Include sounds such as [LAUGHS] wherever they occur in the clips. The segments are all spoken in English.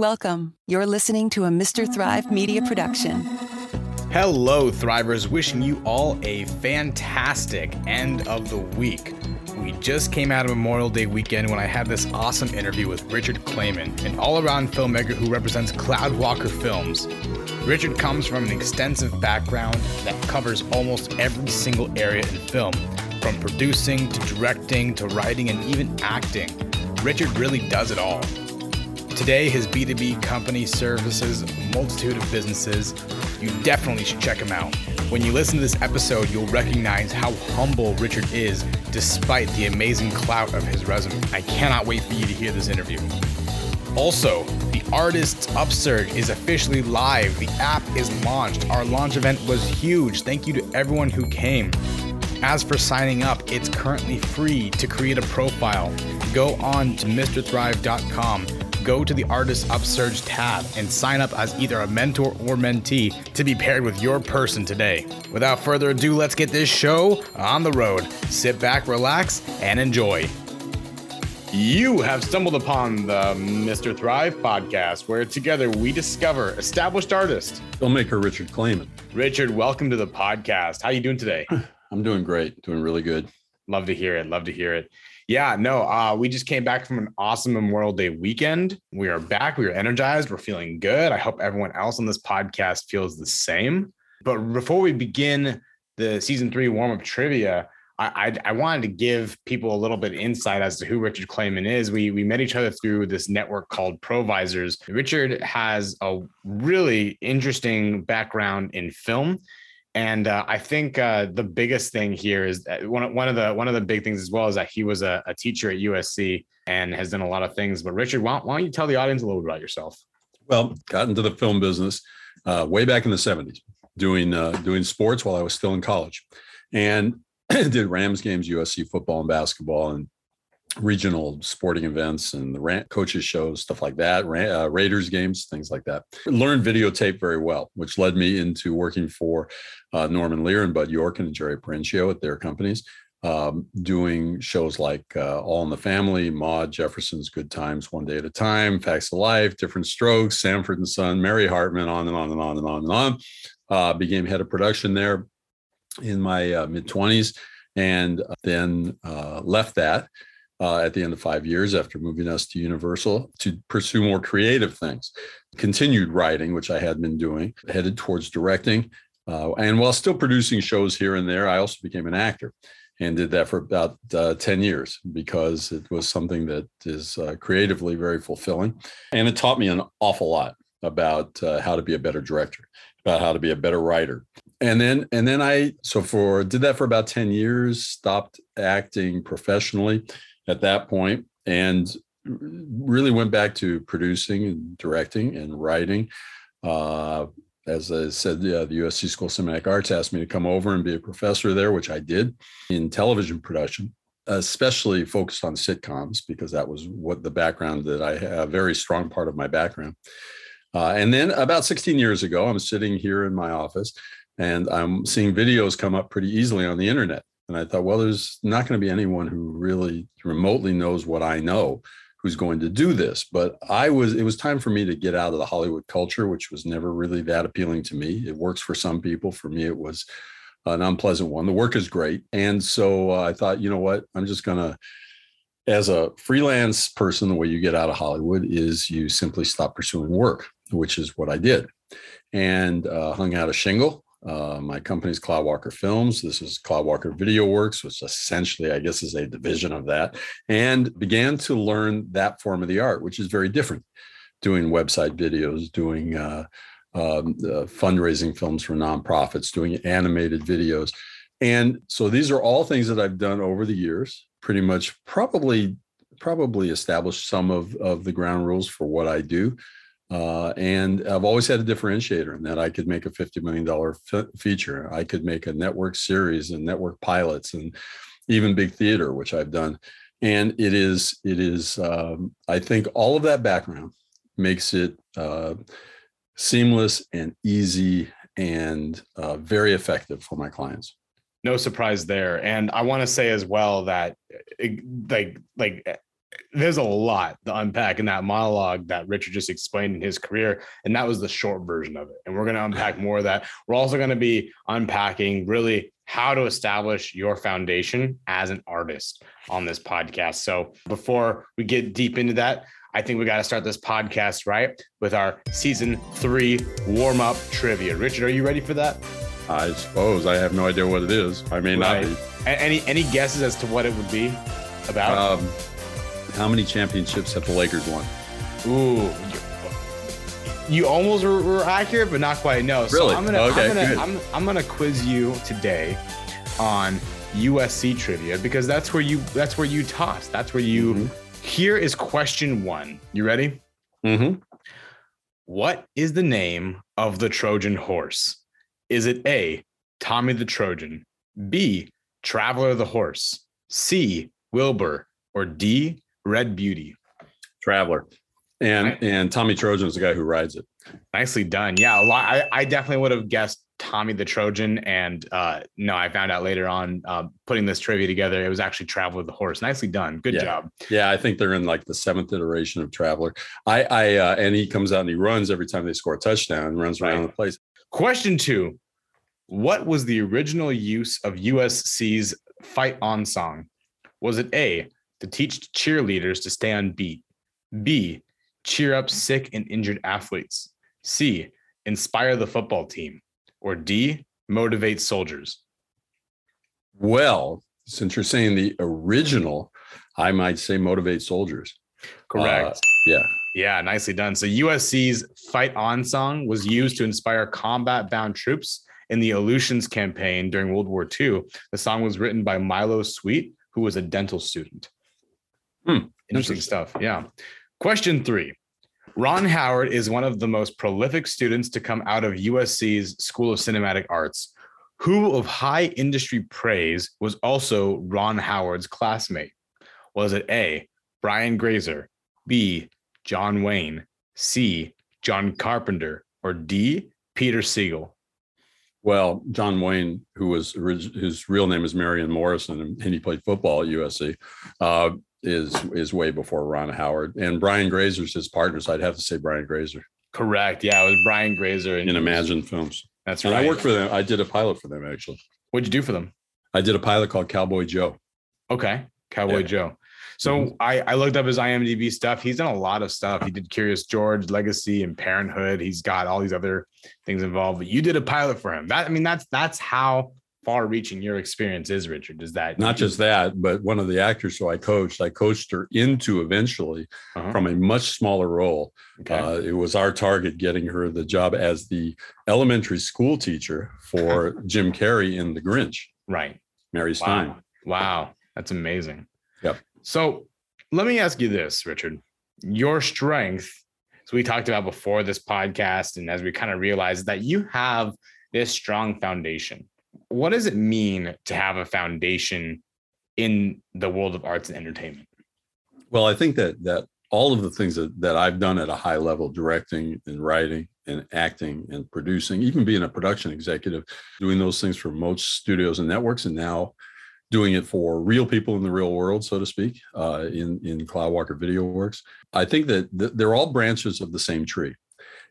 Welcome. You're listening to a Mr. Thrive media production. Hello, Thrivers. Wishing you all a fantastic end of the week. We just came out of Memorial Day weekend when I had this awesome interview with Richard Clayman, an all around filmmaker who represents Cloudwalker Films. Richard comes from an extensive background that covers almost every single area in film, from producing to directing to writing and even acting. Richard really does it all. Today, his B2B company services a multitude of businesses. You definitely should check him out. When you listen to this episode, you'll recognize how humble Richard is despite the amazing clout of his resume. I cannot wait for you to hear this interview. Also, the Artists Upsurge is officially live. The app is launched. Our launch event was huge. Thank you to everyone who came. As for signing up, it's currently free to create a profile. Go on to MrThrive.com go to the Artist Upsurge tab and sign up as either a mentor or mentee to be paired with your person today. Without further ado, let's get this show on the road. Sit back, relax, and enjoy. You have stumbled upon the Mr. Thrive podcast, where together we discover established artist, filmmaker Richard Clayman. Richard, welcome to the podcast. How are you doing today? [SIGHS] I'm doing great, doing really good. Love to hear it. Love to hear it. Yeah, no, uh, we just came back from an awesome Memorial Day weekend. We are back. We are energized. We're feeling good. I hope everyone else on this podcast feels the same. But before we begin the season three warm up trivia, I, I, I wanted to give people a little bit insight as to who Richard Clayman is. We we met each other through this network called Provisors. Richard has a really interesting background in film. And uh, I think uh, the biggest thing here is one, one of the one of the big things as well is that he was a, a teacher at USC and has done a lot of things. But Richard, why, why, don't you tell the audience a little bit about yourself? Well, got into the film business uh, way back in the '70s, doing uh, doing sports while I was still in college, and [CLEARS THROAT] did Rams games, USC football and basketball, and regional sporting events and the rant coaches shows stuff like that uh, raiders games things like that. Learned videotape very well which led me into working for uh, norman lear and bud yorkin and jerry Perenchio at their companies um, doing shows like uh, all in the family maude jefferson's good times one day at a time facts of life different strokes sanford and son mary hartman on and on and on and on and on. Uh, became head of production there in my uh, mid 20s and then uh, left that uh, at the end of five years after moving us to Universal to pursue more creative things. Continued writing, which I had been doing, headed towards directing. Uh, and while still producing shows here and there, I also became an actor and did that for about uh, 10 years because it was something that is uh, creatively very fulfilling. And it taught me an awful lot about uh, how to be a better director, about how to be a better writer. And then, and then I, so for, did that for about 10 years, stopped acting professionally at that point and really went back to producing and directing and writing. Uh, as I said, yeah, the USC School of Cinematic Arts asked me to come over and be a professor there, which I did in television production, especially focused on sitcoms because that was what the background that I have, a very strong part of my background. Uh, and then about 16 years ago, I'm sitting here in my office and I'm seeing videos come up pretty easily on the internet. And I thought, well, there's not going to be anyone who really remotely knows what I know who's going to do this. But I was, it was time for me to get out of the Hollywood culture, which was never really that appealing to me. It works for some people. For me, it was an unpleasant one. The work is great. And so uh, I thought, you know what? I'm just going to, as a freelance person, the way you get out of Hollywood is you simply stop pursuing work, which is what I did. And uh, hung out a shingle uh, my company's Cloudwalker Films. This is Cloudwalker Video Works, which essentially, I guess, is a division of that, and began to learn that form of the art, which is very different. Doing website videos, doing uh, um, uh, fundraising films for nonprofits, doing animated videos. And so these are all things that I've done over the years, pretty much probably probably established some of, of the ground rules for what I do. Uh, and I've always had a differentiator in that I could make a $50 million f- feature. I could make a network series and network pilots and even big theater, which I've done. And it is, it is, um, I think all of that background makes it uh, seamless and easy and uh, very effective for my clients no surprise there and i want to say as well that like like there's a lot to unpack in that monologue that Richard just explained in his career. And that was the short version of it. And we're going to unpack [SIGHS] more of that. We're also going to be unpacking really how to establish your foundation as an artist on this podcast. So before we get deep into that, I think we got to start this podcast right with our season three warm up trivia. Richard, are you ready for that? I suppose I have no idea what it is. I may right. not be. Any any guesses as to what it would be about? Um, how many championships have the Lakers won? Ooh, you almost were, were accurate, but not quite. No. So really? I'm gonna, okay, I'm gonna, I'm, I'm gonna quiz you today on USC trivia because that's where you that's where you toss. That's where you. Mm-hmm. Here is question one. You ready? Mm-hmm. What is the name of the Trojan horse? Is it A. Tommy the Trojan, B. Traveler the horse, C. Wilbur, or D. Red Beauty? Traveler. And right. and Tommy Trojan is the guy who rides it. Nicely done. Yeah, a lot. I, I definitely would have guessed Tommy the Trojan, and uh, no, I found out later on uh, putting this trivia together, it was actually Traveler the horse. Nicely done. Good yeah. job. Yeah, I think they're in like the seventh iteration of Traveler. I, I, uh, and he comes out and he runs every time they score a touchdown and runs around right. the place. Question two: What was the original use of USC's "Fight On" song? Was it A to teach cheerleaders to stay on beat? B cheer up sick and injured athletes. C, inspire the football team. Or D, motivate soldiers. Well, since you're saying the original, I might say motivate soldiers. Correct. Uh, yeah. Yeah, nicely done. So USC's Fight On song was used to inspire combat bound troops in the Aleutians campaign during World War II. The song was written by Milo Sweet, who was a dental student. Hmm. Interesting stuff. Yeah. Question three Ron Howard is one of the most prolific students to come out of USC's School of Cinematic Arts. Who of high industry praise was also Ron Howard's classmate? Was it A, Brian Grazer, B, John Wayne, C, John Carpenter, or D, Peter Siegel? Well, John Wayne, who was his real name is Marion Morrison, and he played football at USC. Uh, is is way before Ron Howard and Brian Grazer's his partner. So I'd have to say Brian Grazer. Correct. Yeah, it was Brian Grazer in Imagine Films. That's and right. I worked for them. I did a pilot for them actually. What'd you do for them? I did a pilot called Cowboy Joe. Okay, Cowboy yeah. Joe. So mm-hmm. I, I looked up his IMDb stuff. He's done a lot of stuff. He did Curious George, Legacy, and Parenthood. He's got all these other things involved. But you did a pilot for him. That I mean, that's that's how far reaching your experience is, Richard. Is that not just that, but one of the actors who I coached, I coached her into eventually uh-huh. from a much smaller role. Okay. Uh, it was our target getting her the job as the elementary school teacher for [LAUGHS] Jim Carrey in The Grinch. Right. Mary Stein. Wow. wow. That's amazing. Yep. So let me ask you this, Richard. Your strength, as we talked about before this podcast, and as we kind of realized that you have this strong foundation what does it mean to have a foundation in the world of arts and entertainment? Well, I think that that all of the things that, that I've done at a high level, directing and writing and acting and producing, even being a production executive, doing those things for most studios and networks, and now doing it for real people in the real world, so to speak, uh, in in Cloudwalker Video Works. I think that th- they're all branches of the same tree.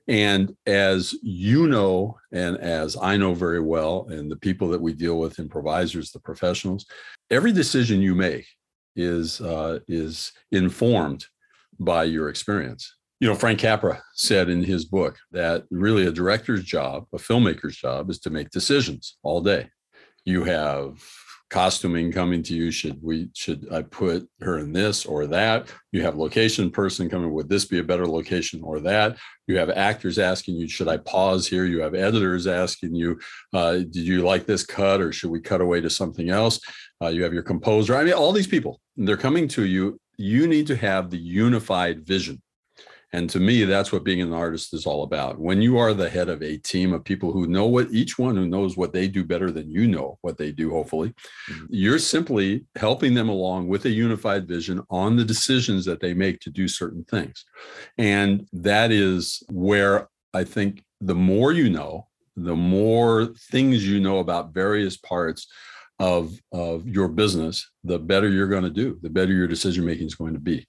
And as you know, and as I know very well, and the people that we deal with, in Provisors, the professionals, every decision you make is uh, is informed by your experience. You know, Frank Capra said in his book that really a director's job, a filmmaker's job, is to make decisions all day. You have costuming coming to you? Should we should i put her in this or that? You have location person coming. Would this be a better location or that? You have actors asking you should i pause here? You have editors asking you uh, did you like this cut or should we cut away to something else? Uh, you have your composer. I mean all these people they're coming to you. You need to have the unified vision and to me, that's what being an artist is all about. When you are the head of a team of people who know what each one who knows what they do better than you know what they do, hopefully, mm-hmm. you're simply helping them along with a unified vision on the decisions that they make to do certain things. And that is where I think the more you know, the more things you know about various parts of of your business, the better you're going to do, the better your decision making is going to be.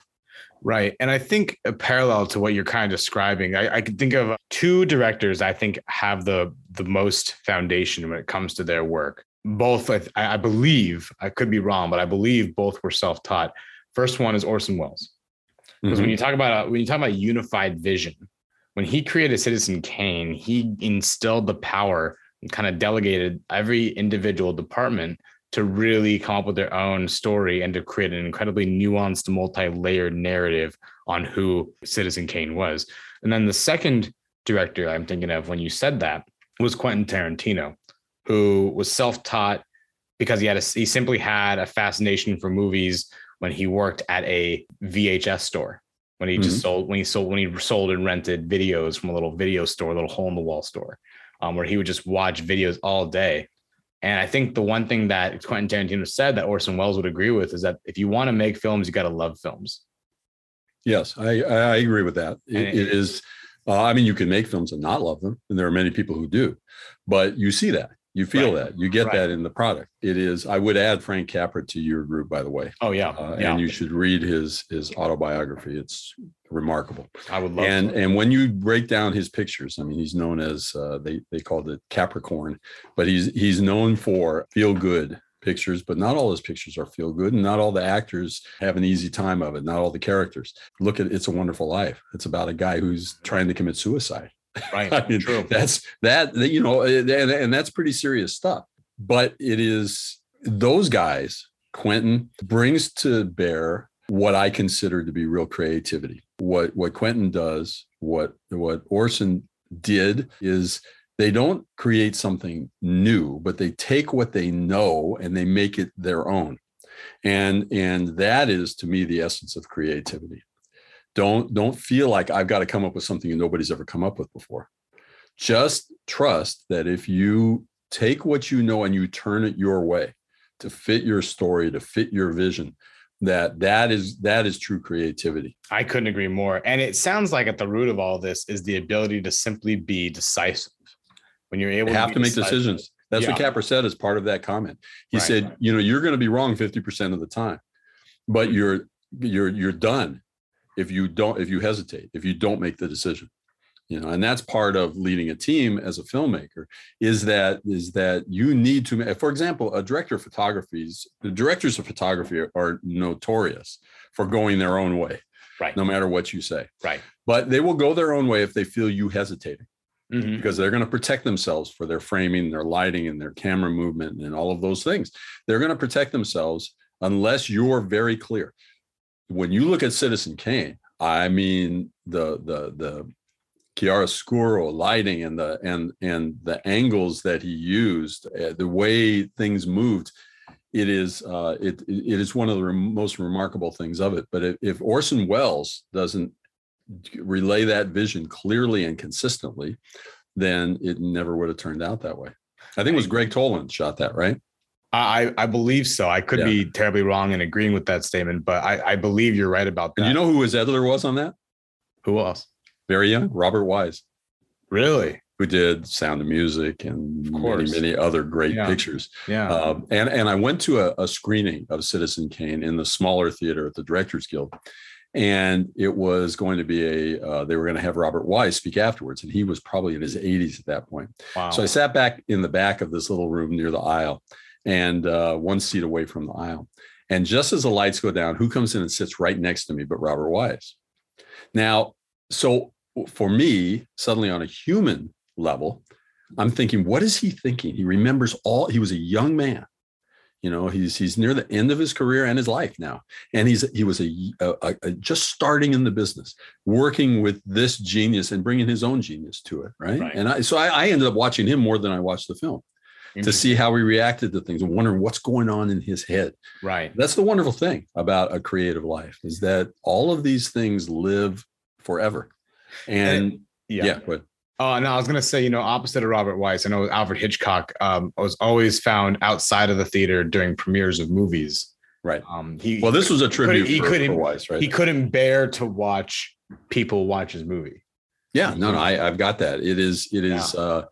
Right. And I think a parallel to what you're kind of describing, I, I could think of two directors I think have the the most foundation when it comes to their work. Both, I, I believe, I could be wrong, but I believe both were self-taught. First one is Orson Welles. Because mm-hmm. when you talk about when you talk about unified vision, when he created Citizen Kane, he instilled the power and kind of delegated every individual department to really come up with their own story and to create an incredibly nuanced, multi-layered narrative on who Citizen Kane was. And then the second director I'm thinking of when you said that was Quentin Tarantino, who was self-taught because he had a, he simply had a fascination for movies when he worked at a VHS store. When he mm-hmm. just sold when he sold when he sold and rented videos from a little video store, a little hole in the wall store, um, where he would just watch videos all day and I think the one thing that Quentin Tarantino said that Orson Welles would agree with is that if you want to make films, you got to love films. Yes, I, I agree with that. it, it is, uh, I mean, you can make films and not love them, and there are many people who do, but you see that, you feel right. that, you get right. that in the product. It is. I would add Frank Capra to your group, by the way. Oh yeah, uh, yeah. and you should read his his autobiography. It's remarkable. I would love. And and when you break down his pictures, I mean, he's known as uh, they they called it Capra-corn, but he's he's known for feel good pictures, but not all his pictures are feel good, and not all the actors have an easy time of it. Not all the characters. Look at It's a Wonderful Life. It's about a guy who's trying to commit suicide. Right. [LAUGHS] I mean, True. That's that. You know, eh, and, and that's pretty serious stuff. But it is those guys. Quentin brings to bear what I consider to be real creativity. What what Quentin does, what what Orson did is they don't create something new, but they take what they know and they make it their own. And and that is to me the essence of creativity. Don't don't feel like I've got to come up with something nobody's ever come up with before. Just trust that if you take what you know and you turn it your way to fit your story, to fit your vision, that that is that is true creativity i couldn't agree more and it sounds like at the root of all this is the ability to simply be decisive when you're able you to have to, make decisive. decisions that's yeah. what capra said as part of that comment he right, said right. you know you're going to be wrong 50% of the time but you're you're you're done if you don't if you hesitate if you don't make the decision you know and that's part of leading a team as a filmmaker is that is that you need to for example a director of photography the directors of photography are, are notorious for going their own way right. no matter what you say. Right. But they will go their own way if they feel you hesitating mm-hmm. because they're going to protect themselves for their framing their lighting and their camera movement and all of those things. They're going to protect themselves unless you're very clear when you look at citizen kane i mean the the the chiaroscuro lighting and the and and the angles that he used, uh, the way things moved, it is uh, it it is one of the most remarkable things of it. But if, if Orson Welles doesn't relay that vision clearly and consistently, then it never would have turned out that way. I think it was Gregg Toland shot that, right? I, I believe so. I could yeah. be terribly wrong in agreeing with that statement, but I, I believe you're right about that. And you know who his editor was on that? Who else? very young, Robert Wise. Really? Who did Sound of Music and of many, many other great yeah. pictures. Yeah. Um, and, and I went to a, a screening of Citizen Kane in the smaller theater at the Directors Guild. And it was going to be a, uh, they were going to have Robert Wise speak afterwards. And he was probably in his 80s at that point. Wow. So I sat back in the back of this little room near the aisle and uh, one seat away from the aisle. And just as the lights go down, who comes in and sits right next to me but Robert Wise? Now, so for me, suddenly on a human level, I'm thinking, what is he thinking? He remembers all, he was a young man. You know, he's he's near the end of his career and his life now, and he's he was a, a, a just starting in the business, working with this genius and bringing his own genius to it, right? right. And I so I, I ended up watching him more than I watched the film to see how he reacted to things and wondering what's going on in his head. Right. That's the wonderful thing about a creative life is that all of these things live forever. And, and yeah, yeah but Oh, no, I was gonna say, you know, opposite of Robert Wise, I know Alfred Hitchcock um, was always found outside of the theater during premieres of movies. Right. Um, he well, this was a tribute. He, for, couldn't. For Wise, right? He couldn't bear to watch people watch his movie. Yeah, no, no, I, have got that. It is, it is. Yeah. uh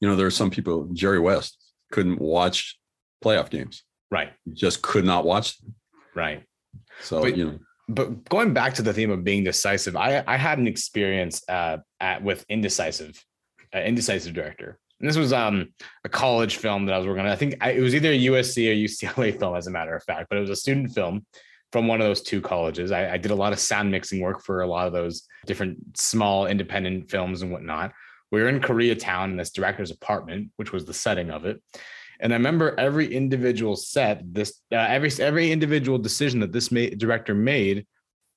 You know, there are some people. Jerry West couldn't watch playoff games. Right. You just could not watch them. Right. So But- you know, But going back to the theme of being decisive, I I had an experience uh, at with indecisive, uh, indecisive director. And this was um a college film that I was working on. I think I, it was either a USC or UCLA film, as a matter of fact. But it was a student film from one of those two colleges. I, I did a lot of sound mixing work for a lot of those different small independent films and whatnot. We were in Koreatown in this director's apartment, which was the setting of it. And I remember every individual set, this uh, every every individual decision that this ma- director made,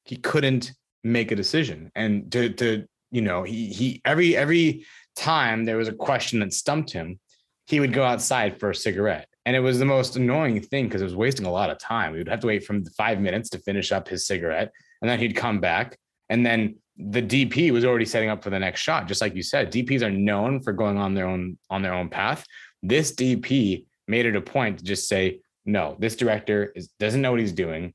he couldn't make a decision. And to to you know, he he every every time there was a question that stumped him, he would go outside for a cigarette. And it was the most annoying thing because it was wasting a lot of time. We would have to wait from five minutes to finish up his cigarette, and then he'd come back, and then the DP was already setting up for the next shot. Just like you said, DPs are known for going on their own on their own path. This DP made it a point to just say, no, this director is, doesn't know what he's doing.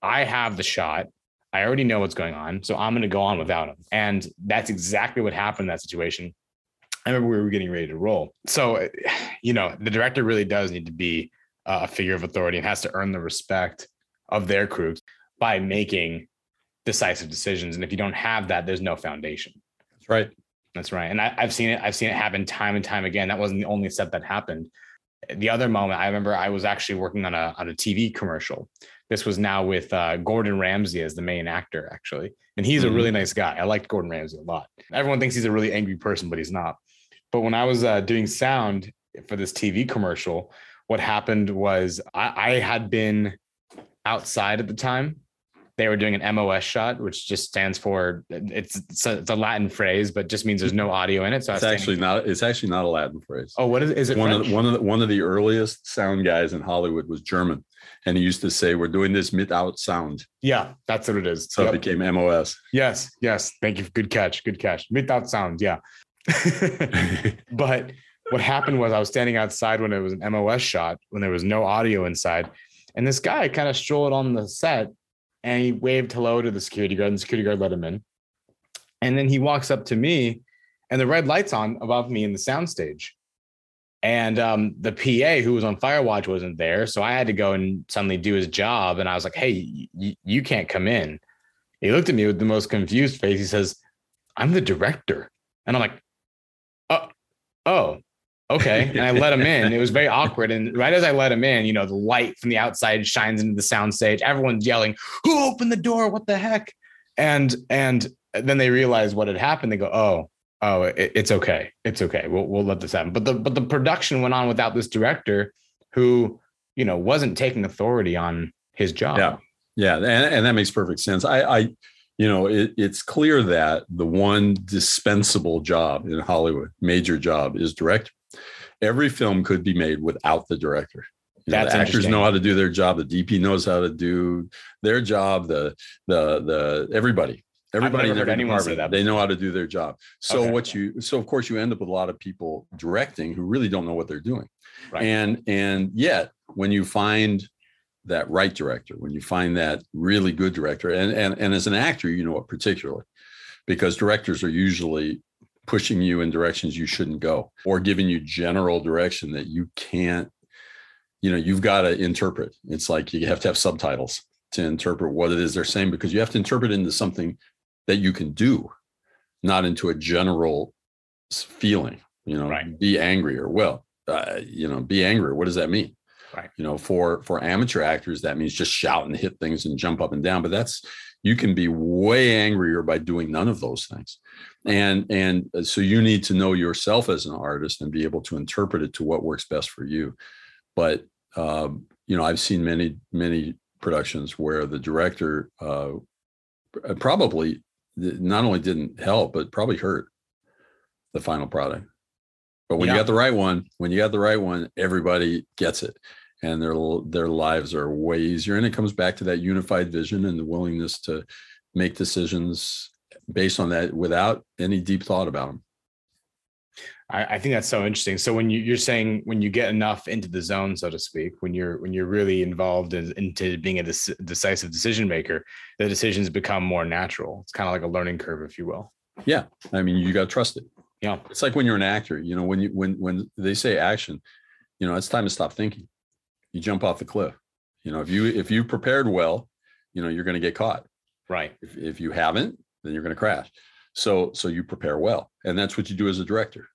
I have the shot. I already know what's going on. So I'm going to go on without him. And that's exactly what happened in that situation. I remember we were getting ready to roll. So, you know, the director really does need to be a figure of authority and has to earn the respect of their crew by making decisive decisions. And if you don't have that, there's no foundation. that's right. That's right. And I, I've seen it. I've seen it happen time and time again. That wasn't the only set that happened. The other moment, I remember I was actually working on a on a TV commercial. This was now with uh, Gordon Ramsay as the main actor, actually, and he's Mhm. a really nice guy. I liked Gordon Ramsay a lot. Everyone thinks he's a really angry person, but he's not. But when I was uh, doing sound for this TV commercial, what happened was I, I had been outside at the time they were doing an MOS shot, which just stands for it's it's a, it's a Latin phrase, but just means there's no audio in it. So It's actually not. It's actually not a Latin phrase. Oh, what is is it? one French? of the, one of the, one of the earliest sound guys in Hollywood was German, and he used to say, "We're doing this without sound," yeah, that's what it is. so Yep. it became MOS. yes, yes. Thank you. Good catch. Good catch. Without sound. Yeah. [LAUGHS] but what happened was I was standing outside when it was an MOS shot when there was no audio inside, and this guy kind of strolled on the set and he waved hello to the security guard, and the security guard let him in. And then he walks up to me, and the red light's on above me in the soundstage. And um, the PA who was on Firewatch wasn't there, so I had to go and suddenly do his job. And I was like, "Hey, y- you can't come in." He looked at me with the most confused face. He says, "I'm the director," and I'm like, "Oh, oh, okay." And I let him in. It was very [LAUGHS] awkward. And right as I let him in, you know, the light from the outside shines into the soundstage. Everyone's yelling, "Who opened the door? What the heck?" And and then they realize what had happened. They go, "Oh, oh, it, it's okay. It's okay. We'll we'll let this happen." But the but the production went on without this director, who you know wasn't taking authority on his job. Yeah. Yeah, and, and that makes perfect sense. I, I you know, it, it's clear that the one dispensable job in Hollywood, major job, is director. Every film could be made without the director. You know, the actors know how to do their job. The DP knows how to do their job. The the the everybody, everybody in heard every anyone say department, that they know how to do their job. So Okay. what you so of course you end up with a lot of people directing who really don't know what they're doing. Right. And and yet when you find that right director, when you find that really good director, and and and as an actor, you know it particularly, because directors are usually pushing you in directions you shouldn't go or giving you general direction that you can't you know you've got to interpret it's like you have to have subtitles to interpret what it is they're saying because you have to interpret into something that you can do not into a general feeling you know Right. be angry or well uh, you know be angry what does that mean Right. you know for for amateur actors that means just shout and hit things and jump up and down but that's you can be way angrier by doing none of those things. And and uh, so you need to know yourself as an artist and be able to interpret it to what works best for you. But um, you know i've seen many many productions where the director uh, probably not only didn't help but probably hurt the final product. But when Yeah. you got the right one when you got the right one everybody gets it and their their lives are way easier and it comes back to that unified vision and the willingness to make decisions based on that without any deep thought about them I, I think that's so interesting. So when you, you're saying when you get enough into the zone, so to speak, when you're when you're really involved in, into being a dec- decisive decision maker, the decisions become more natural. It's kind of like a learning curve, if you will. Yeah, I mean you got to trust it Yeah. it's like when you're an actor you know when you when when they say action you know it's time to stop thinking you jump off the cliff. You know, if you if you prepared well, you know, you're going to get caught. Right. If, if you haven't, then you're going to crash. So so you prepare well, and that's what you do as a director.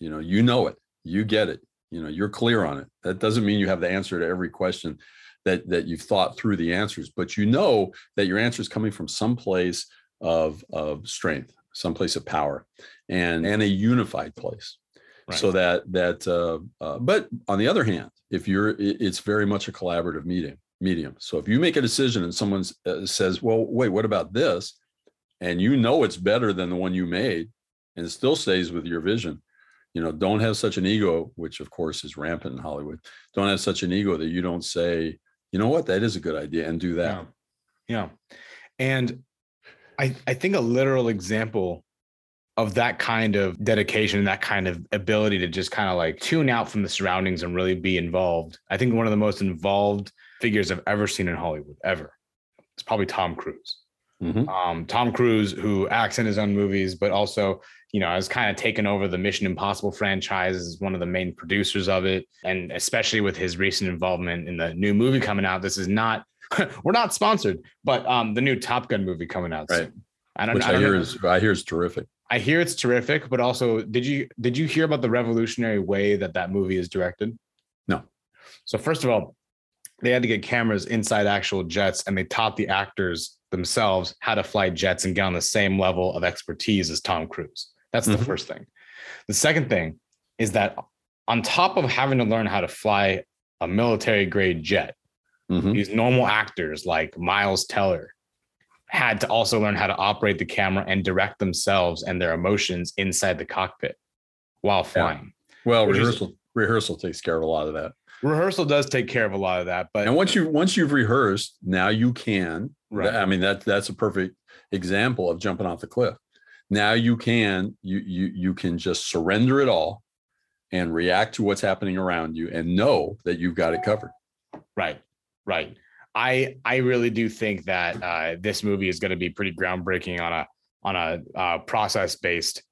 You know, you know it, you get it. You know, you're clear on it. That doesn't mean you have the answer to every question that that you've thought through the answers, but you know that your answer is coming from some place of of strength, some place of power, and and a unified place. Right. So that that, uh, uh, but on the other hand, if you're, it's very much a collaborative medium. Medium. So if you make a decision and someone uh, says, "Well, wait, what about this?" and you know it's better than the one you made, and it still stays with your vision, you know, don't have such an ego, which of course is rampant in Hollywood. Don't have such an ego that you don't say, you know what, that is a good idea, and do that. Yeah, yeah. and I I think a literal example of that kind of dedication, and that kind of ability to just kind of like tune out from the surroundings and really be involved. I think one of the most involved figures I've ever seen in Hollywood, ever. It's probably Tom Cruise. Mm-hmm. Um, Tom Cruise, who acts in his own movies, but also, you know, has kind of taken over the Mission Impossible franchise as one of the main producers of it. And especially with his recent involvement in the new movie coming out, this is not, [LAUGHS] we're not sponsored, but um, the new Top Gun movie coming out right. soon. I don't, Which I, I hear know. is I hear is terrific. I hear it's terrific, but also did you did you hear about the revolutionary way that that movie is directed? No. So first of all, they had to get cameras inside actual jets, and they taught the actors themselves how to fly jets and get on the same level of expertise as Tom Cruise. That's the mm-hmm. first thing. The second thing is that on top of having to learn how to fly a military grade jet, mm-hmm. these normal actors like Miles Teller had to also learn how to operate the camera and direct themselves and their emotions inside the cockpit while flying. Yeah. Well, rehearsal is, rehearsal takes care of a lot of that. Rehearsal does take care of a lot of that, but and once you once you've rehearsed, now you can. Right. I mean that that's a perfect example of jumping off the cliff. Now you can you you you can just surrender it all and react to what's happening around you and know that you've got it covered. Right. Right. I I really do think that uh, this movie is going to be pretty groundbreaking on a on a uh, process based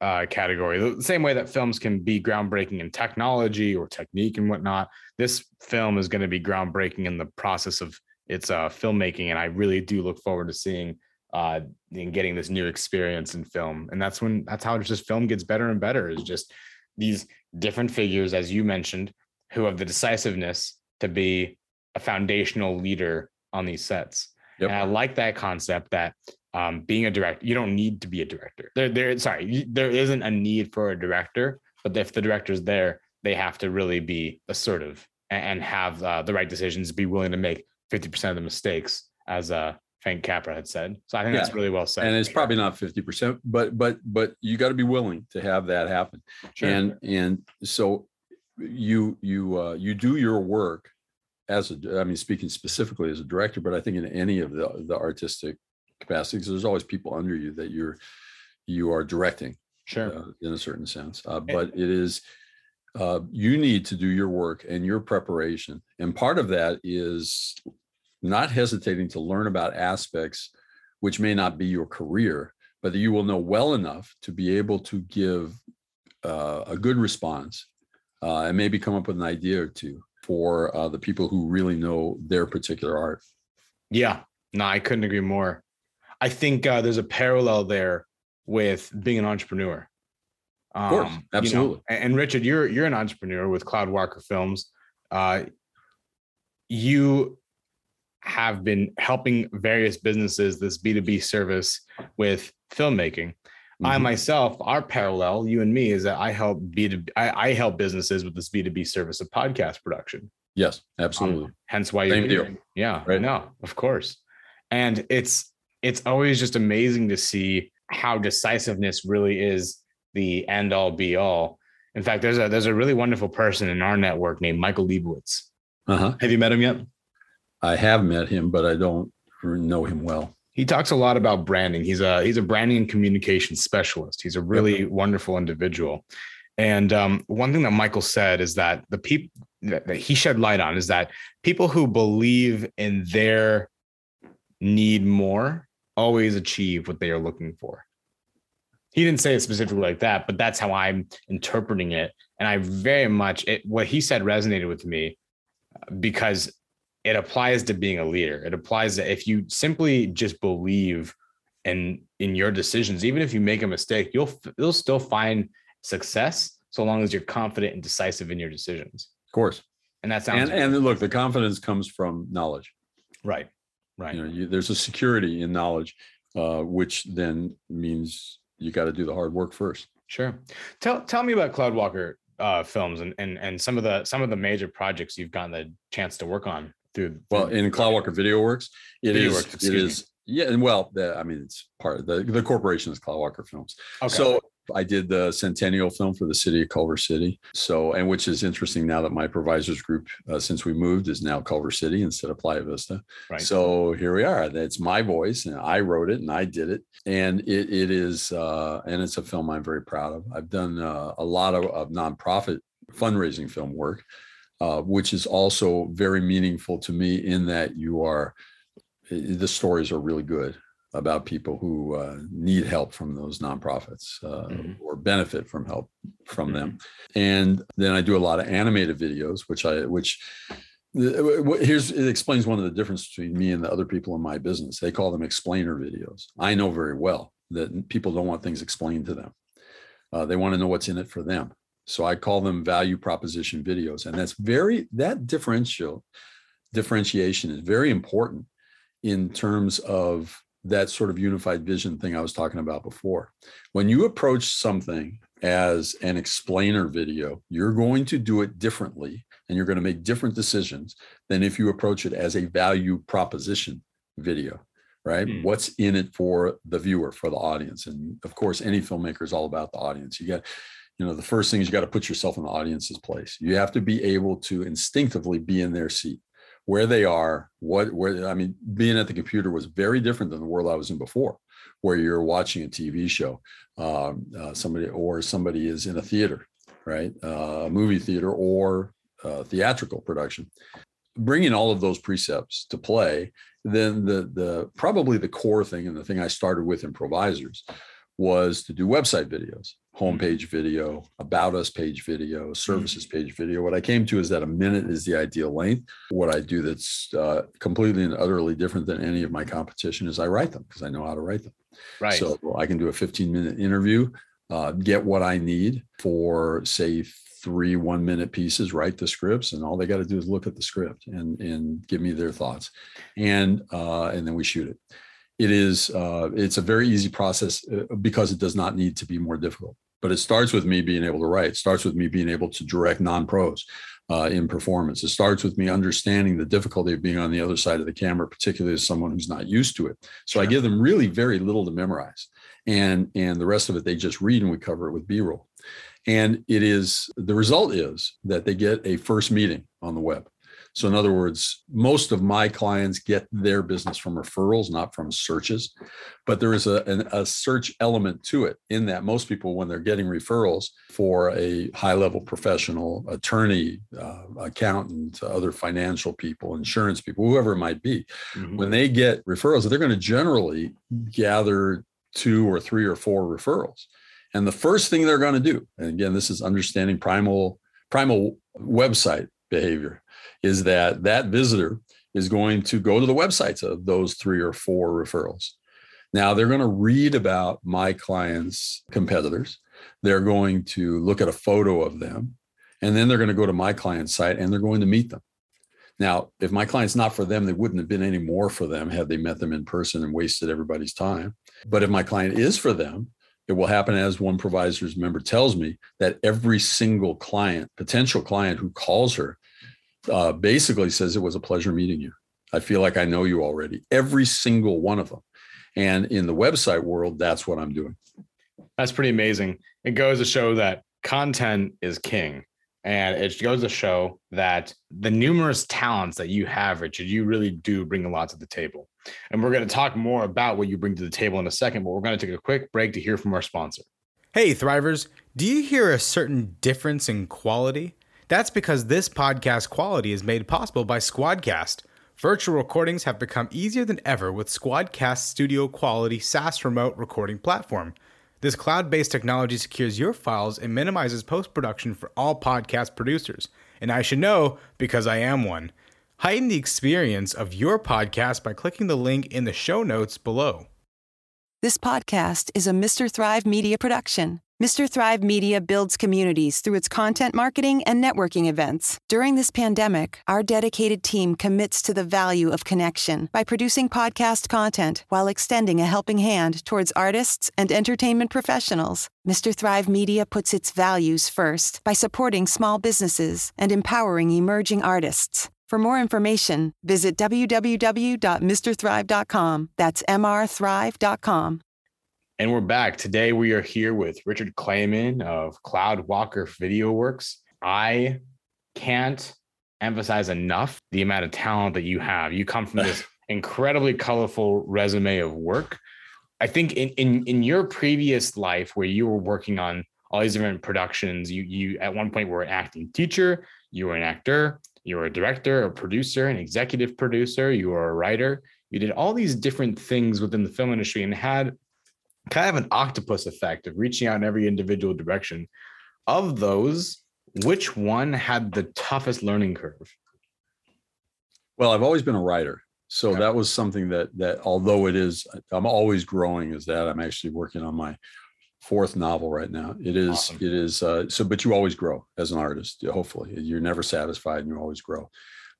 uh, category. The same way that films can be groundbreaking in technology or technique and whatnot, this film is going to be groundbreaking in the process of its uh, filmmaking, and I really do look forward to seeing uh, and getting this new experience in film. And that's when that's how just film gets better and better. Is just these different figures, as you mentioned, who have the decisiveness to be a foundational leader on these sets. Yep. And I like that concept that um, being a director, you don't need to be a director. There, there, sorry, there isn't a need for a director, but if the director's there, they have to really be assertive and, have uh, the right decisions, be willing to make 50% of the mistakes, as uh, Frank Capra had said. So I think yeah. that's really well said. And it's probably not 50%, but but but you got to be willing to have that happen. Sure. And and so you you uh, you do your work as a, I mean, speaking specifically as a director, but I think in any of the, the artistic capacities, there's always people under you that you're, you are directing sure uh, in a certain sense. Uh, but it is, uh, you need to do your work and your preparation. And part of that is not hesitating to learn about aspects which may not be your career, but that you will know well enough to be able to give uh, a good response uh, and maybe come up with an idea or two for uh, the people who really know their particular art. Yeah, no, I couldn't agree more. I think uh, there's a parallel there with being an entrepreneur. Um, of course, absolutely. You know, and, and, Richard, you're you're an entrepreneur with Cloudwalker Films. Uh, you have been helping various businesses this B2B service with filmmaking. Mm-hmm. I myself, our parallel, you and me, is that I help B2B, I, I help businesses with this B2B service of podcast production. Yes, absolutely. Um, hence why you're deal. Yeah, right. now, of course. And it's it's always just amazing to see how decisiveness really is the end all be all. In fact, there's a there's a really wonderful person in our network named Michael Leibowitz. Uh-huh. Have you met him yet? I have met him, but I don't know him well he talks a lot about branding. He's a he's a branding and communication specialist. He's a really wonderful individual. And um, one thing that Michael said is that the people that, that he shed light on is that people who believe in their need more always achieve what they are looking for. He didn't say it specifically like that, but that's how I'm interpreting it. And I very much it, what he said resonated with me because it applies to being a leader. It applies that if you simply just believe in in your decisions, even if you make a mistake, you'll you'll still find success so long as you're confident and decisive in your decisions. Of course. And that sounds and, and look, the confidence comes from knowledge. Right. Right. You know, you, there's a security in knowledge, uh, which then means you got to do the hard work first. Sure. Tell tell me about Cloudwalker uh, films and, and and some of the some of the major projects you've gotten the chance to work on through. Well, in Cloudwalker Video Works, it Video is Works, it yeah, and well, the, I mean, it's part of the the corporation is Cloudwalker Films. Okay. So I did the centennial film for the city of Culver City. So, and which is interesting now that my provisors group, uh, since we moved, is now Culver City instead of Playa Vista. Right. So here we are. That's my voice, and I wrote it, and I did it, and it it is, uh, and it's a film I'm very proud of. I've done uh, a lot of, of nonprofit fundraising film work, uh, which is also very meaningful to me in that you are the stories are really good about people who uh, need help from those nonprofits uh, Mhm. or benefit from help from them. And then I do a lot of animated videos, which I which here's it explains one of the difference between me and the other people in my business. They call them explainer videos. I know very well that people don't want things explained to them. Uh, they want to know what's in it for them. So I call them value proposition videos, and that's very that differential differentiation is very important in terms of that sort of unified vision thing I was talking about before. When you approach something as an explainer video, you're going to do it differently and you're going to make different decisions than if you approach it as a value proposition video, right? Hmm. What's in it for the viewer, for the audience? And of course, any filmmaker is all about the audience. You got, you know, the first thing is you got to put yourself in the audience's place. You have to be able to instinctively be in their seat where they are, what where I mean, being at the computer was very different than the world I was in before, where you're watching a TV show, um, uh, somebody or somebody is in a theater, right, uh, a movie theater or uh, theatrical production. Bringing all of those precepts to play, then the the probably the core thing and the thing I started with in Provisors was to do website videos, homepage video, about us page video, services page video. What I came to is that a minute is the ideal length. What I do that's uh, completely and utterly different than any of my competition is I write them because I know how to write them. right. So I can do a 15 minute interview, uh, get what I need for say three one minute pieces, write the scripts, and all they got to do is look at the script and and give me their thoughts, and uh, and then we shoot it. It is uh, it's a very easy process uh, because it does not need to be more difficult. But it starts with me being able to write. It starts with me being able to direct non-pros uh, in performance. It starts with me understanding the difficulty of being on the other side of the camera, particularly as someone who's not used to it. So I give them really very little to memorize, and and the rest of it they just read, and we cover it with B-roll. And it is the result is that they get a first meeting on the web. So in other words, most of my clients get their business from referrals, not from searches. But there is a, an- a search element to it in that most people, when they're getting referrals for a high level professional, attorney, uh, accountant, other financial people, insurance people, whoever it might be, Mhm. when they get referrals, they're going to generally gather two or three or four referrals. And the first thing they're going to do, and again, this is understanding primal primal website behavior, is that that visitor is going to go to the websites of those three or four referrals. Now they're going to read about my clients' competitors. They're going to look at a photo of them, and then they're going to go to my client's site and they're going to meet them. Now, if my client's not for them, they wouldn't have been any more for them had they met them in person and wasted everybody's time. But if my client is for them, it will happen as one provisor's member tells me that every single client, potential client who calls her, uh, basically says it was a pleasure meeting you. I feel like I know you already. Every single one of them. And in the website world, that's what I'm doing. That's pretty amazing. It goes to show that content is king. And it goes to show that the numerous talents that you have, Richard, you really do bring a lot to the table. And we're going to talk more about what you bring to the table in a second, but we're going to take a quick break to hear from our sponsor. Hey, Thrivers, do you hear a certain difference in quality? That's because this podcast quality is made possible by Squadcast. Virtual recordings have become easier than ever with Squadcast Studio Quality SaaS remote recording platform. This cloud based technology secures your files and minimizes post production for all podcast producers. And I should know because I am one. Heighten the experience of your podcast by clicking the link in the show notes below. This podcast is a Mr. Thrive Media production. Mr. Thrive Media builds communities through its content marketing and networking events. During this pandemic, our dedicated team commits to the value of connection by producing podcast content while extending a helping hand towards artists and entertainment professionals. Mr. Thrive Media puts its values first by supporting small businesses and empowering emerging artists. For more information, visit www.mrthrive.com. That's mrthrive.com. And we're back. Today we are here with Richard Clayman of Cloudwalker VideoWorks. I can't emphasize enough the amount of talent that you have. You come from this [LAUGHS] incredibly colorful resume of work. I think in, in in your previous life where you were working on all these different productions, you you at one point were an acting teacher, you were an actor, you were a director, a producer, an executive producer, you were a writer. You did all these different things within the film industry and had kind of an octopus effect of reaching out in every individual direction. Of those, which one had the toughest learning curve? Well, I've always been a writer. So okay. that was something that that although it is I'm always growing is that I'm actually working on my fourth novel right now. It is awesome. it is uh, so but you always grow as an artist, hopefully. You're never satisfied and you always grow.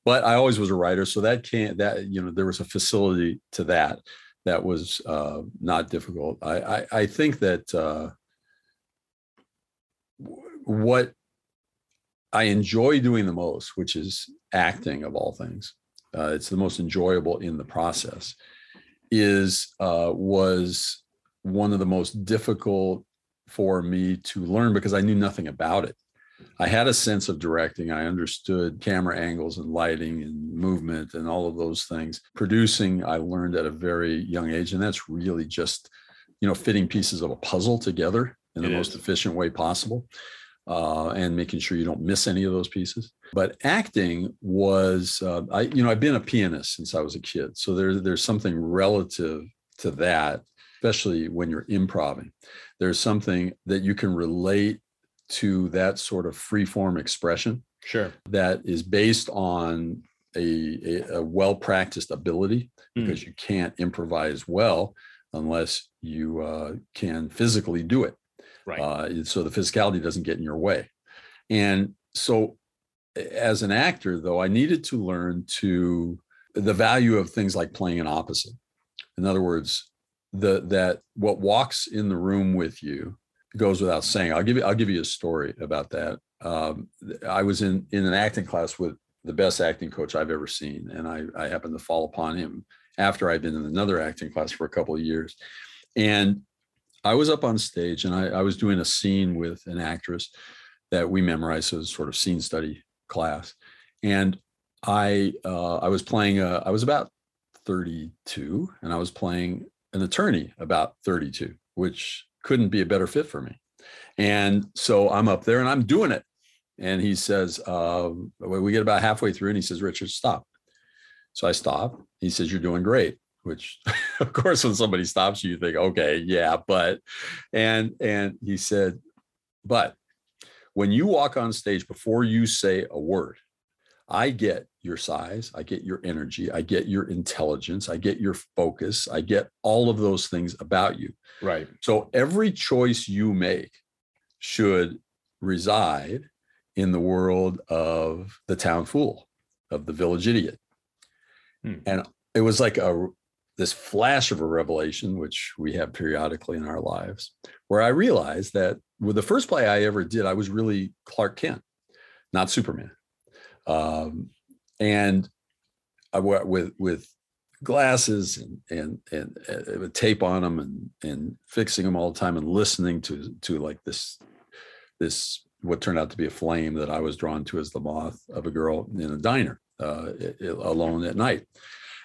But I always was a writer, so that can't that you know there was a facility to that that was uh, not difficult. I, I, I think that uh, what I enjoy doing the most, which is acting of all things, uh, it's the most enjoyable in the process, is uh, was one of the most difficult for me to learn because I knew nothing about it. I had a sense of directing. I understood camera angles and lighting and movement and all of those things. Producing, I learned at a very young age, and that's really just, you know, fitting pieces of a puzzle together in the most efficient way possible, uh, and making sure you don't miss any of those pieces. But acting was, uh, I, you know, I've been a pianist since I was a kid, so there's there's something relative to that, especially when you're improvising. There's something that you can relate to that sort of free form expression. Sure. That is based on a, a, a well practiced ability hmm. because mm. you can't improvise well unless you uh, can physically do it. Right. Uh, so the physicality doesn't get in your way. And so, as an actor, though, I needed to learn to the value of things like playing an opposite. In other words, the that what walks in the room with you goes without saying. I'll give you I'll give you a story about that. Um, I was in in an acting class with the best acting coach I've ever seen, and I I happened to fall upon him after I'd been in another acting class for a couple of years, and I was up on stage and I, I was doing a scene with an actress that we memorized as sort of scene study class, and I uh, I was playing a, I was about 32 and I was playing an attorney about 32, which couldn't be a better fit for me. And so I'm up there and I'm doing it. And he says, uh, we get about halfway through and he says, Richard, stop. So I stop. He says, You're doing great. Which [LAUGHS] of course, when somebody stops you, you think, okay, yeah, but and and he said, but when you walk on stage before you say a word, I get your size, I get your energy, I get your intelligence, I get your focus, I get all of those things about you. Right. So every choice you make should reside in the world of the town fool, of the village idiot. Hmm. And it was like a this flash of a revelation, which we have periodically in our lives, where I realized that with the first play I ever did, I was really Clark Kent, not Superman um, and I went with with glasses and and and uh, with tape on them and and fixing them all the time and listening to to like this this what turned out to be a flame that I was drawn to as the moth of a girl in a diner uh, it, alone at night,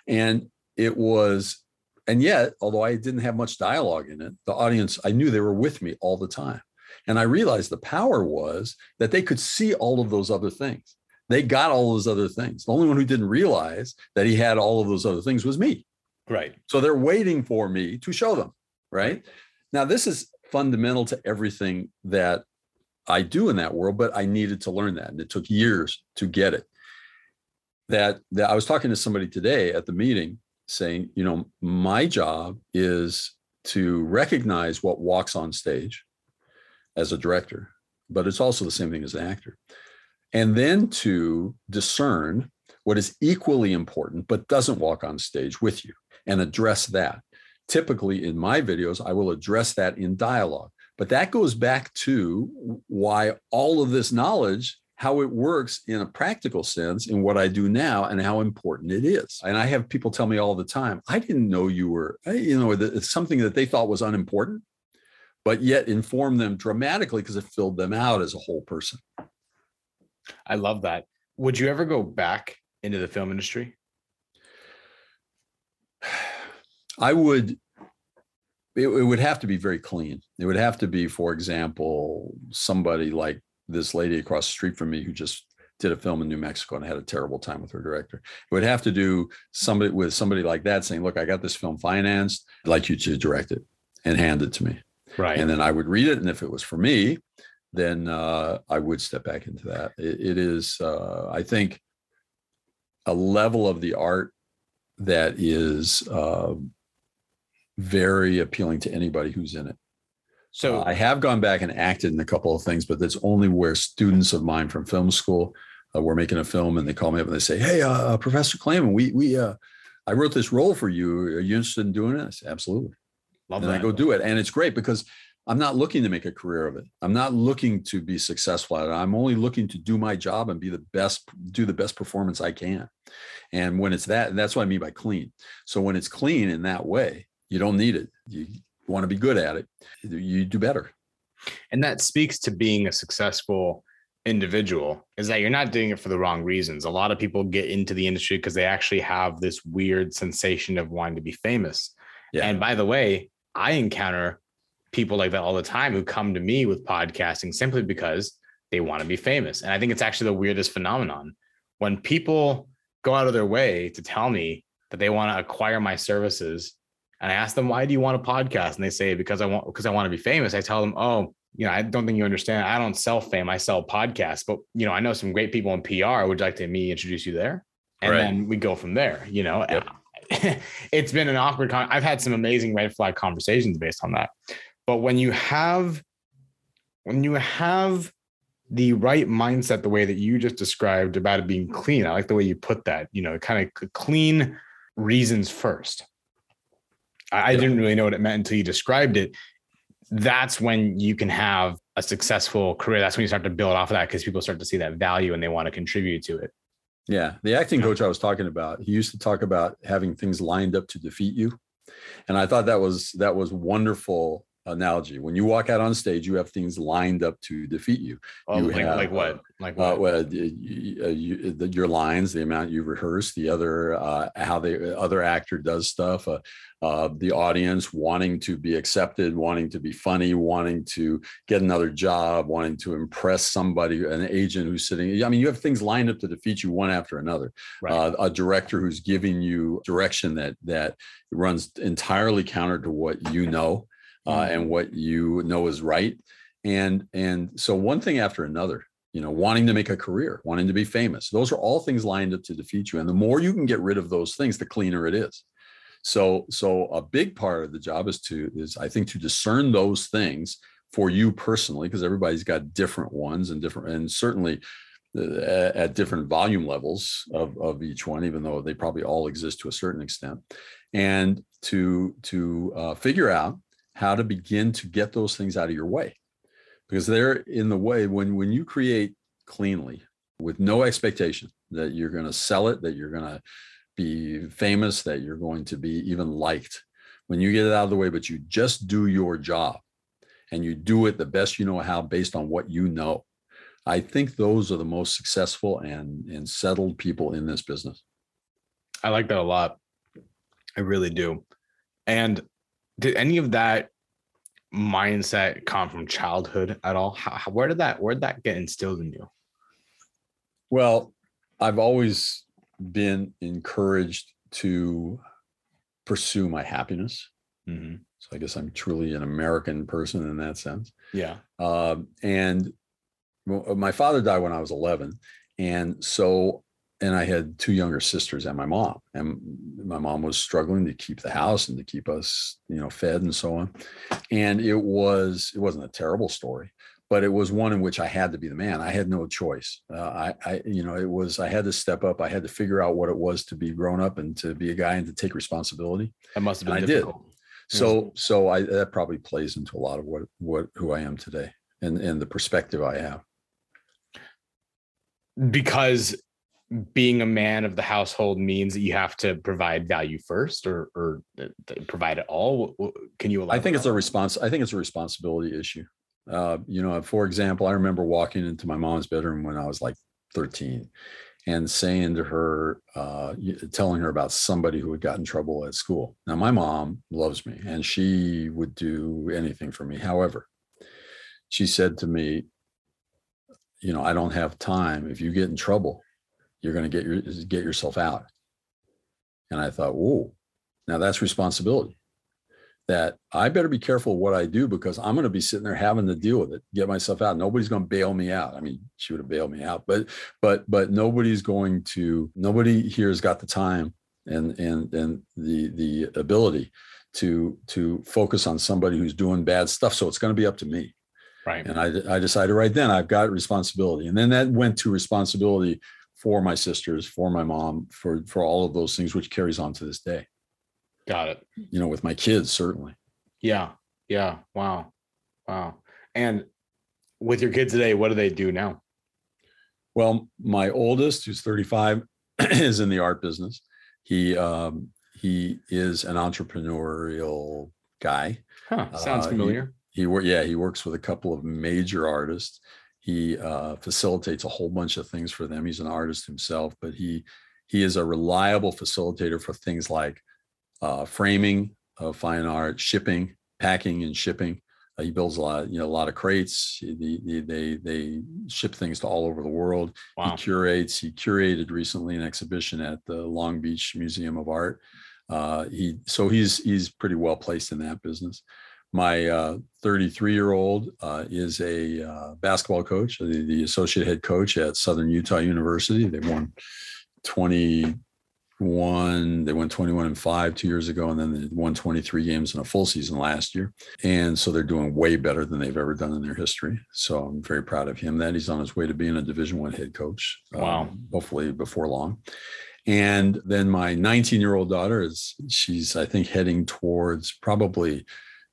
and it was. And yet, although I didn't have much dialogue in it, the audience, I knew they were with me all the time. And I realized the power was that they could see all of those other things they got all those other things. The only one who didn't realize that he had all of those other things was me. Right. So they're waiting for me to show them. Right. Now, this is fundamental to everything that I do in that world, but I needed to learn that. And it took years to get it. That, that I was talking to somebody today at the meeting saying, you know, my job is to recognize what walks on stage as a director, but it's also the same thing as an actor. And then to discern what is equally important, but doesn't walk on stage with you and address that. Typically, in my videos, I will address that in dialogue. But that goes back to why all of this knowledge, how it works in a practical sense in what I do now and how important it is. And I have people tell me all the time, I didn't know you were, uh, you know, it's something that they thought was unimportant, but yet informed them dramatically because it filled them out as a whole person. I love that. Would you ever go back into the film industry? I would it, it, would have to be very clean. It would have to be, for example, somebody like this lady across the street from me who just did a film in New Mexico and had a terrible time with her director. It would have to do somebody with somebody like that saying, "Look, I got this film financed. I'd like you to direct it and hand it to me." Right. And then I would read it, and if it was for me, then uh, I would step back into that. it, it is, uh, I think, a level of the art that is uh, very appealing to anybody who's in it. So uh, I have gone back and acted in a couple of things, but that's only where students of mine from film school uh, were making a film, and they call me up and they say, "Hey, uh, Professor Clayman, we we uh, I wrote this role for you. Are you interested in doing it?" I say, "Absolutely." Love and that. I go do it, and it's great because I'm not looking to make a career of it. I'm not looking to be successful at it. I'm only looking to do my job and be the best, do the best performance I can. And when it's that, that's what I mean by clean. So when it's clean in that way, you don't need it. You want to be good at it, you do better. And that speaks to being a successful individual is that you're not doing it for the wrong reasons. A lot of people get into the industry because they actually have this weird sensation of wanting to be famous. Yeah. And by the way, I encounter people like that all the time who come to me with podcasting simply because they want to be famous. And I think it's actually the weirdest phenomenon when people go out of their way to tell me that they want to acquire my services. And I ask them, why do you want a podcast? And they say, because I want, because I want to be famous. I tell them, oh, you know, I don't think you understand. I don't sell fame. I sell podcasts, but you know, I know some great people in PR. Would you like to me introduce you there? And right. then we go from there, you know, yep. [LAUGHS] it's been an awkward con- I've had some amazing red flag conversations based on that. But when you have when you have the right mindset, the way that you just described about it being clean, I like the way you put that, you know, kind of clean reasons first. I, yeah. didn't really know what it meant until you described it. That's when you can have a successful career. That's when you start to build off of that because people start to see that value and they want to contribute to it. Yeah. The acting coach I was talking about, he used to talk about having things lined up to defeat you. And I thought that was that was wonderful analogy. When you walk out on stage, you have things lined up to defeat you. Oh, you like, have, like what? Like uh, what? Uh, well, you, you, the, your lines, the amount you rehearse, the other uh, how the other actor does stuff, uh, uh, the audience wanting to be accepted, wanting to be funny, wanting to get another job, wanting to impress somebody, an agent who's sitting. I mean, you have things lined up to defeat you one after another. Right. Uh, a director who's giving you direction that that runs entirely counter to what you know uh, mm-hmm. and what you know is right. And and so one thing after another, you know, wanting to make a career, wanting to be famous, those are all things lined up to defeat you. And the more you can get rid of those things, the cleaner it is. So so a big part of the job is to is I think to discern those things for you personally, because everybody's got different ones and different and certainly uh, at different volume levels of, of each one, even though they probably all exist to a certain extent, and to to uh, figure out how to begin to get those things out of your way. Because they're in the way when when you create cleanly with no expectation that you're going to sell it that you're going to be famous that you're going to be even liked when you get it out of the way but you just do your job and you do it the best you know how based on what you know i think those are the most successful and and settled people in this business. I like that a lot. I really do. And did any of that mindset come from childhood at all? How, where did that where did that get instilled in you? Well, I've always been encouraged to pursue my happiness. Mm-hmm. So I guess I'm truly an American person in that sense. Yeah. Um, and my father died when I was 11. And so, and I had two younger sisters and my mom. And my mom was struggling to keep the house and to keep us, you know, fed and so on. And it was, it wasn't a terrible story but it was one in which I had to be the man. I had no choice. Uh, I, I, you know, it was I had to step up. I had to figure out what it was to be grown up and to be a guy and to take responsibility. That must have been. And I did. So, so I that probably plays into a lot of what what who I am today and and the perspective I have. Because being a man of the household means that you have to provide value first or or provide it all can you allow? i think it's a response i think it's a responsibility issue uh, you know, for example, I remember walking into my mom's bedroom when I was like 13 and saying to her, uh, telling her about somebody who had got in trouble at school. Now, my mom loves me and she would do anything for me. However, she said to me, you know, I don't have time. If you get in trouble, you're going to get your get yourself out. And I thought, whoa, now that's responsibility that I better be careful what I do because I'm going to be sitting there having to deal with it, get myself out. Nobody's going to bail me out. I mean, she would have bailed me out, but but but nobody's going to. Nobody here has got the time and and and the the ability to to focus on somebody who's doing bad stuff. So it's going to be up to me. Right. And I I decided right then I've got responsibility, and then that went to responsibility for my sisters, for my mom, for for all of those things, which carries on to this day. Got it. You know, with my kids, certainly. Yeah. Yeah. Wow. Wow. And with your kids today, what do they do now? Well, my oldest, who's 35, [CLEARS THROAT] is in the art business. He um, he is an entrepreneurial guy. Huh, sounds uh, familiar. He, he yeah, he works with a couple of major artists. He uh, facilitates a whole bunch of things for them. He's an artist himself, but he he is a reliable facilitator for things like uh, framing of fine art, shipping, packing, and shipping. Uh, he builds a lot, you know, a lot of crates. He, he, they they ship things to all over the world. Wow. He curates. He curated recently an exhibition at the Long Beach Museum of Art. Uh, he so he's he's pretty well placed in that business. My 33 uh, year old uh, is a uh, basketball coach, the, the associate head coach at Southern Utah University. They won 20 won they won 21 and 5 two years ago and then they won 23 games in a full season last year. And so they're doing way better than they've ever done in their history. So i'm very proud of him. That he's on his way to being a division one head coach wow. um, hopefully before long. And then my 19 year old daughter is she's i think heading towards probably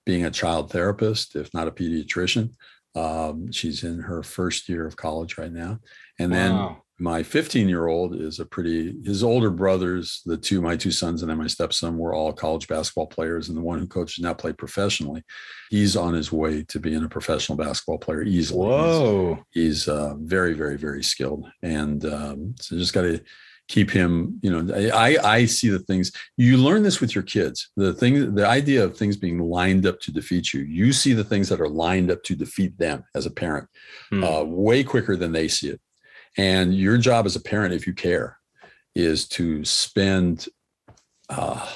being a child therapist if not a pediatrician um, she's in her first year of college right now. And wow. then my 15 year old is a pretty his older brothers the two my two sons and then my stepson were all college basketball players and the one who coaches now played professionally. He's on his way to being a professional basketball player easily. Whoa. he's, he's uh, very very very skilled. And um, so just got to keep him you know i i see the things you learn this with your kids the thing the idea of things being lined up to defeat you you see the things that are lined up to defeat them as a parent hmm. uh, way quicker than they see it and your job as a parent, if you care, is to spend uh,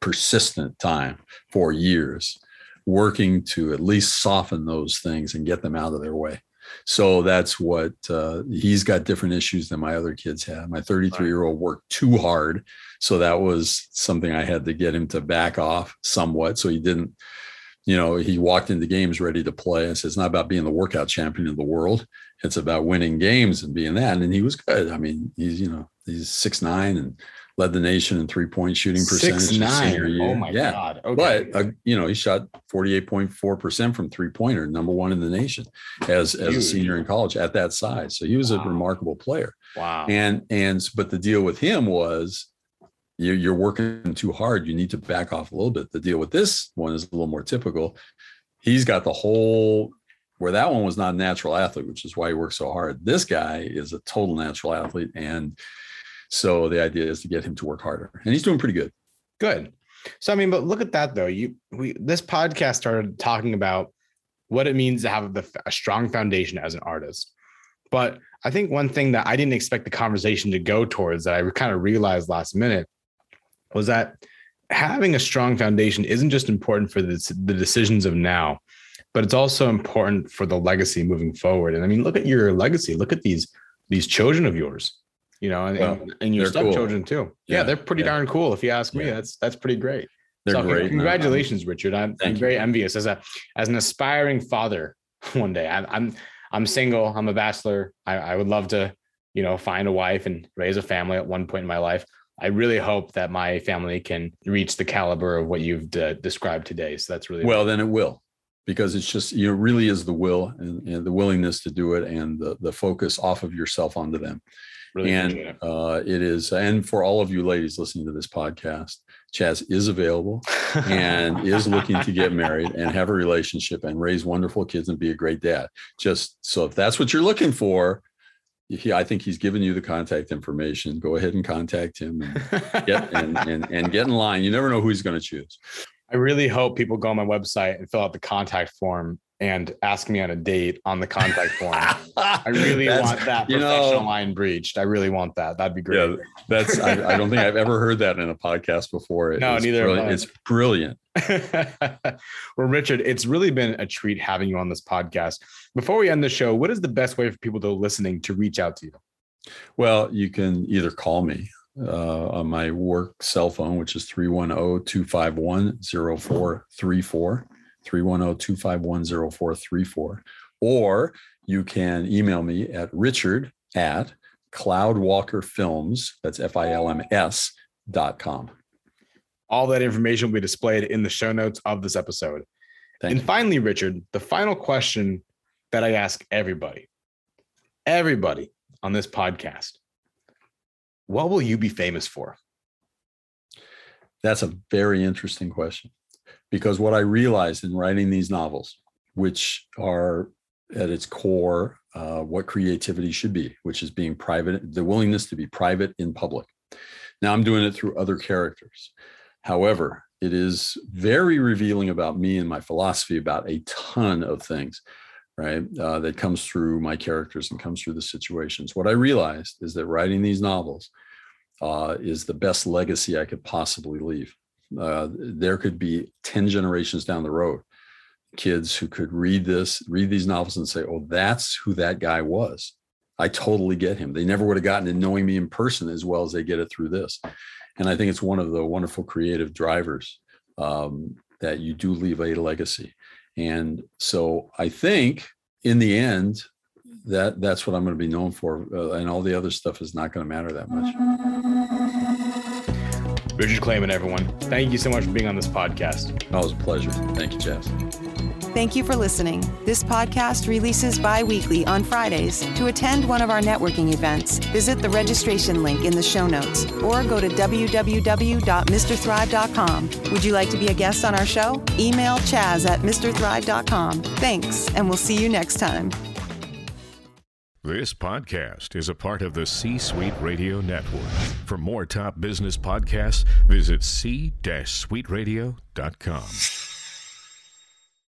persistent time for years working to at least soften those things and get them out of their way. So that's what uh, he's got different issues than my other kids have. My 33 year old worked too hard. So that was something I had to get him to back off somewhat. So he didn't you know, he walked into games ready to play and said, it's not about being the workout champion of the world. It's about winning games and being that. And he was good. I mean, he's, you know, he's six, nine and led the nation in three point shooting percentage. Six, nine. Oh my yeah. God. Okay. But, uh, you know, he shot 48.4% from three pointer, number one in the nation as, as a senior in college at that size. So he was wow. a remarkable player. Wow. And, and, but the deal with him was, you're, you're working too hard. You need to back off a little bit. The deal with this one is a little more typical. He's got the whole where that one was not a natural athlete, which is why he works so hard. This guy is a total natural athlete. And so the idea is to get him to work harder. And he's doing pretty good. Good. So I mean, but look at that though. You we this podcast started talking about what it means to have a strong foundation as an artist. But I think one thing that I didn't expect the conversation to go towards that I kind of realized last minute was that having a strong foundation isn't just important for the, the decisions of now, but it's also important for the legacy moving forward. And I mean, look at your legacy. Look at these these children of yours, you know, and, well, and your stepchildren cool. too. Yeah, yeah, they're pretty yeah. darn cool. If you ask me, yeah. that's that's pretty great. They're so, great. Congratulations, Richard. I'm, I'm very envious as a as an aspiring father. [LAUGHS] One day, I, I'm I'm single. I'm a bachelor. I, I would love to, you know, find a wife and raise a family at one point in my life. I really hope that my family can reach the caliber of what you've d- described today. So that's really well. Then it will, because it's just you know really is the will and, and, the willingness to do it and the the focus off of yourself onto them. Really and it. Uh, it is, and for all of you ladies listening to this podcast, Chaz is available [LAUGHS] and is looking to get married and have a relationship and raise wonderful kids and be a great dad. Just so if that's what you're looking for, he, I think he's given you the contact information. Go ahead and contact him and get, and, and, and get in line. You never know who he's going to choose. I really hope people go on my website and fill out the contact form and ask me on a date on the contact form. I [LAUGHS] really want that professional know, line breached. I really want that. That'd be great. Yeah, that's. I, I, don't think I've ever [LAUGHS] heard that in a podcast before. It, no, it's neither. Brilliant. It's brilliant. [LAUGHS] well, Richard, it's really been a treat having you on this podcast. Before we end the show, what is the best way for people to listening to reach out to you? Well, you can either call me uh, on my work cell phone, which is 310 251 0434. 310-251-0434 or you can email me at richard at cloudwalkerfilms that's f-i-l-m-s dot com all that information will be displayed in the show notes of this episode Thank and you. finally richard the final question that i ask everybody everybody on this podcast what will you be famous for that's a very interesting question because what I realized in writing these novels, which are at its core uh, what creativity should be, which is being private, the willingness to be private in public. Now I'm doing it through other characters. However, it is very revealing about me and my philosophy about a ton of things, right? Uh, that comes through my characters and comes through the situations. What I realized is that writing these novels uh, is the best legacy I could possibly leave uh, there could be 10 generations down the road kids who could read this read these novels and say oh that's who that guy was i totally get him they never would have gotten to knowing me in person as well as they get it through this and i think it's one of the wonderful creative drivers um, that you do leave a legacy and so i think in the end that that's what i'm going to be known for uh, and all the other stuff is not going to matter that much Richard Clayman, everyone. Thank you so much for being on this podcast. Was a pleasure. Thank you, Chaz. Thank you for listening. This podcast releases bi weekly on Fridays. To attend one of our networking events, visit the registration link in the show notes or go to www.mrthrive.com. Would you like to be a guest on our show? Email chaz at mrthrive.com. Thanks, and we'll see you next time. This podcast is a part of the C Suite Radio Network. For more top business podcasts, visit c-suiteradio.com.